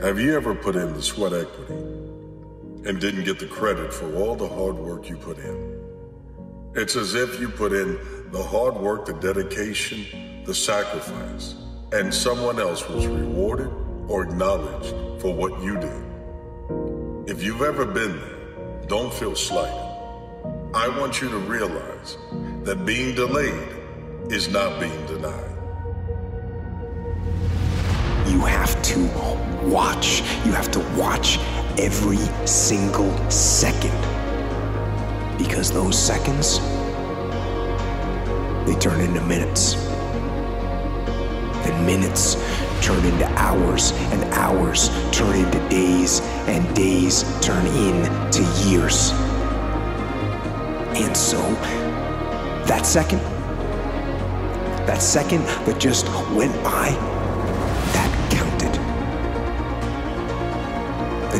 Have you ever put in the sweat equity and didn't get the credit for all the hard work you put in? It's as if you put in the hard work, the dedication, the sacrifice, and someone else was rewarded or acknowledged for what you did. If you've ever been there, don't feel slighted. I want you to realize that being delayed is not being denied. You have to watch. You have to watch every single second. Because those seconds, they turn into minutes. And minutes turn into hours, and hours turn into days, and days turn into years. And so, that second, that second that just went by,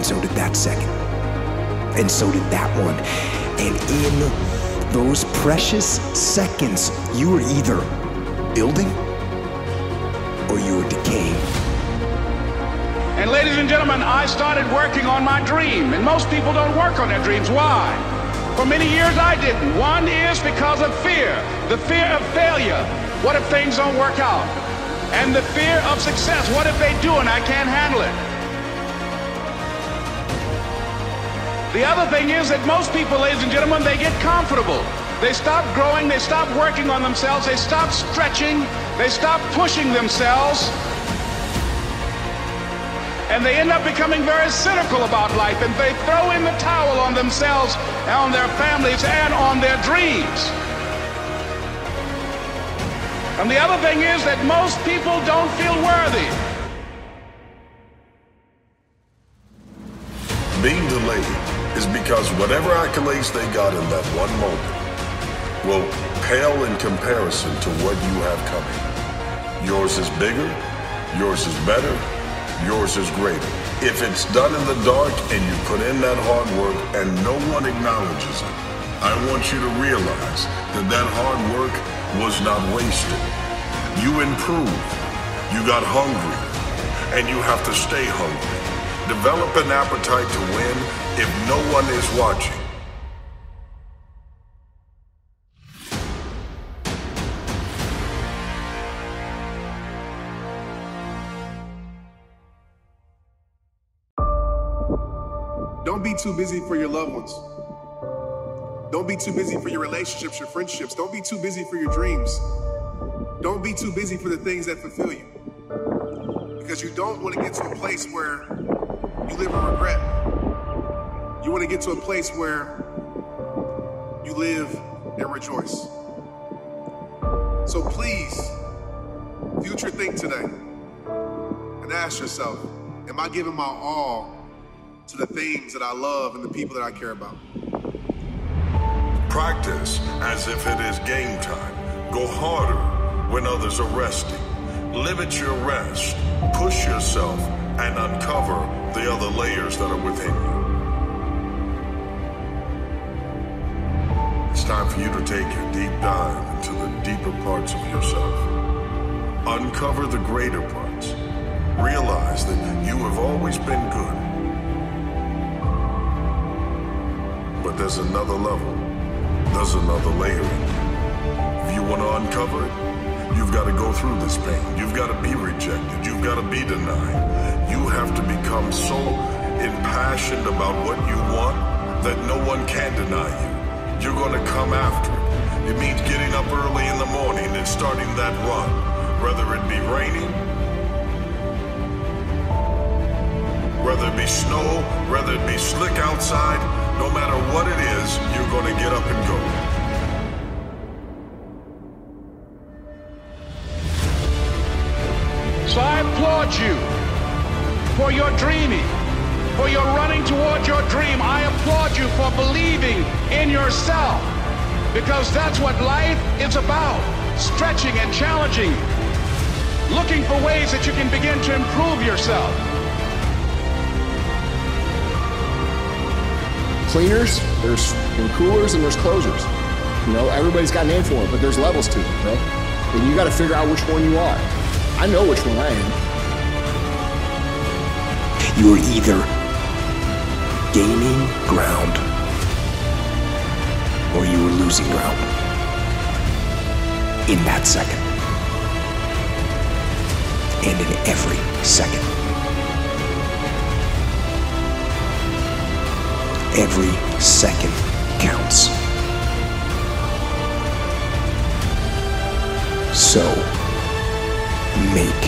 And so did that second. And so did that one. And in those precious seconds, you were either building or you were decaying. And ladies and gentlemen, I started working on my dream. And most people don't work on their dreams. Why? For many years I didn't. One is because of fear. The fear of failure. What if things don't work out? And the fear of success. What if they do and I can't handle it? The other thing is that most people, ladies and gentlemen, they get comfortable. They stop growing, they stop working on themselves, they stop stretching, they stop pushing themselves, and they end up becoming very cynical about life, and they throw in the towel on themselves, and on their families, and on their dreams. And the other thing is that most people don't feel worthy. Because whatever accolades they got in that one moment will pale in comparison to what you have coming. Yours is bigger, yours is better, yours is greater. If it's done in the dark and you put in that hard work and no one acknowledges it, I want you to realize that that hard work was not wasted. You improved, you got hungry, and you have to stay hungry. Develop an appetite to win if no one is watching. Don't be too busy for your loved ones. Don't be too busy for your relationships, your friendships. Don't be too busy for your dreams. Don't be too busy for the things that fulfill you. Because you don't want to get to a place where you live in regret. You want to get to a place where you live and rejoice. So please, future think today and ask yourself, am I giving my all to the things that I love and the people that I care about? Practice as if it is game time. Go harder when others are resting. Limit your rest. Push yourself and uncover the other layers that are within you. Time for you to take a deep dive into the deeper parts of yourself. Uncover the greater parts. Realize that you have always been good. But there's another level. There's another layer. If you want to uncover it, you've got to go through this pain. You've got to be rejected. You've got to be denied. You have to become so impassioned about what you want that no one can deny you. You're to come after it. It means getting up early in the morning and starting that run, whether it be raining, whether it be snow, whether it be slick outside, no matter what it is, you're to get up and go. So I applaud you for your dreaming, for your running toward your dream. I applaud you for believing in yourself because that's what life is about stretching and challenging, looking for ways that you can begin to improve yourself. cleaners, there's coolers, and there's closers. You know, everybody's got a name for it, but there's levels to it, bro. And you got to figure out which one you are. I know which one I am. You are either gaining ground or you were losing ground in that second. And in every second. Every second counts. So, make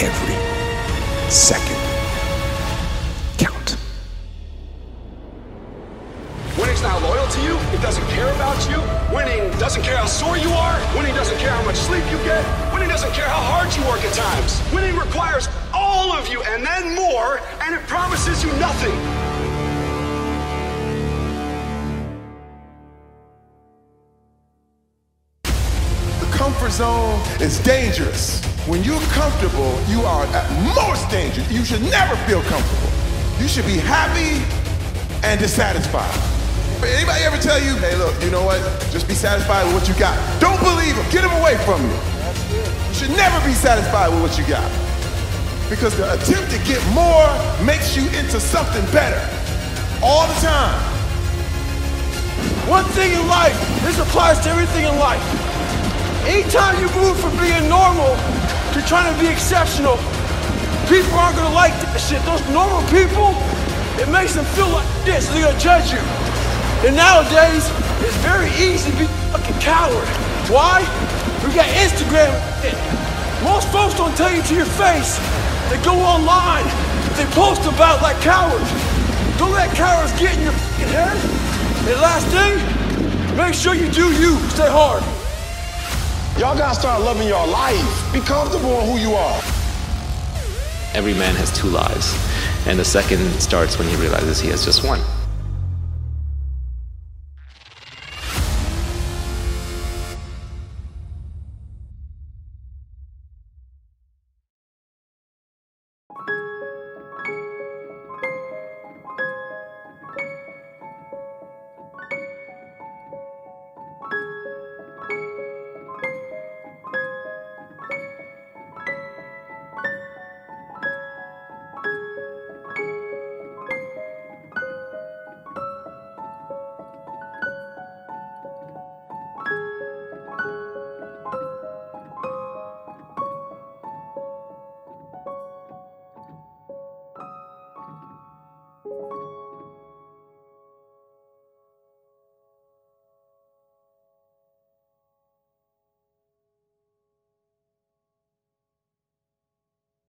every second about you. Winning doesn't care how sore you are. Winning doesn't care how much sleep you get. Winning doesn't care how hard you work at times. Winning requires all of you and then more, and it promises you nothing. The comfort zone is dangerous. When you're comfortable, you are at most dangerous. You should never feel comfortable. You should be happy and dissatisfied. Anybody ever tell you, hey, look, you know what? Just be satisfied with what you got. Don't believe them. Get them away from you. You should never be satisfied with what you got. Because the attempt to get more makes you into something better all the time. One thing in life, this applies to everything in life. Anytime you move from being normal to trying to be exceptional, people aren't gonna like that shit. Those normal people, it makes them feel like this, they're gonna judge you. And nowadays, it's very easy to be a fucking coward. Why? We got Instagram. Most folks don't tell you to your face. They go online, they post about like cowards. Don't let cowards get in your fucking head. And last thing, make sure you do you. Stay hard. Y'all gotta start loving your life. Be comfortable in who you are. Every man has two lives, and the second starts when he realizes he has just one.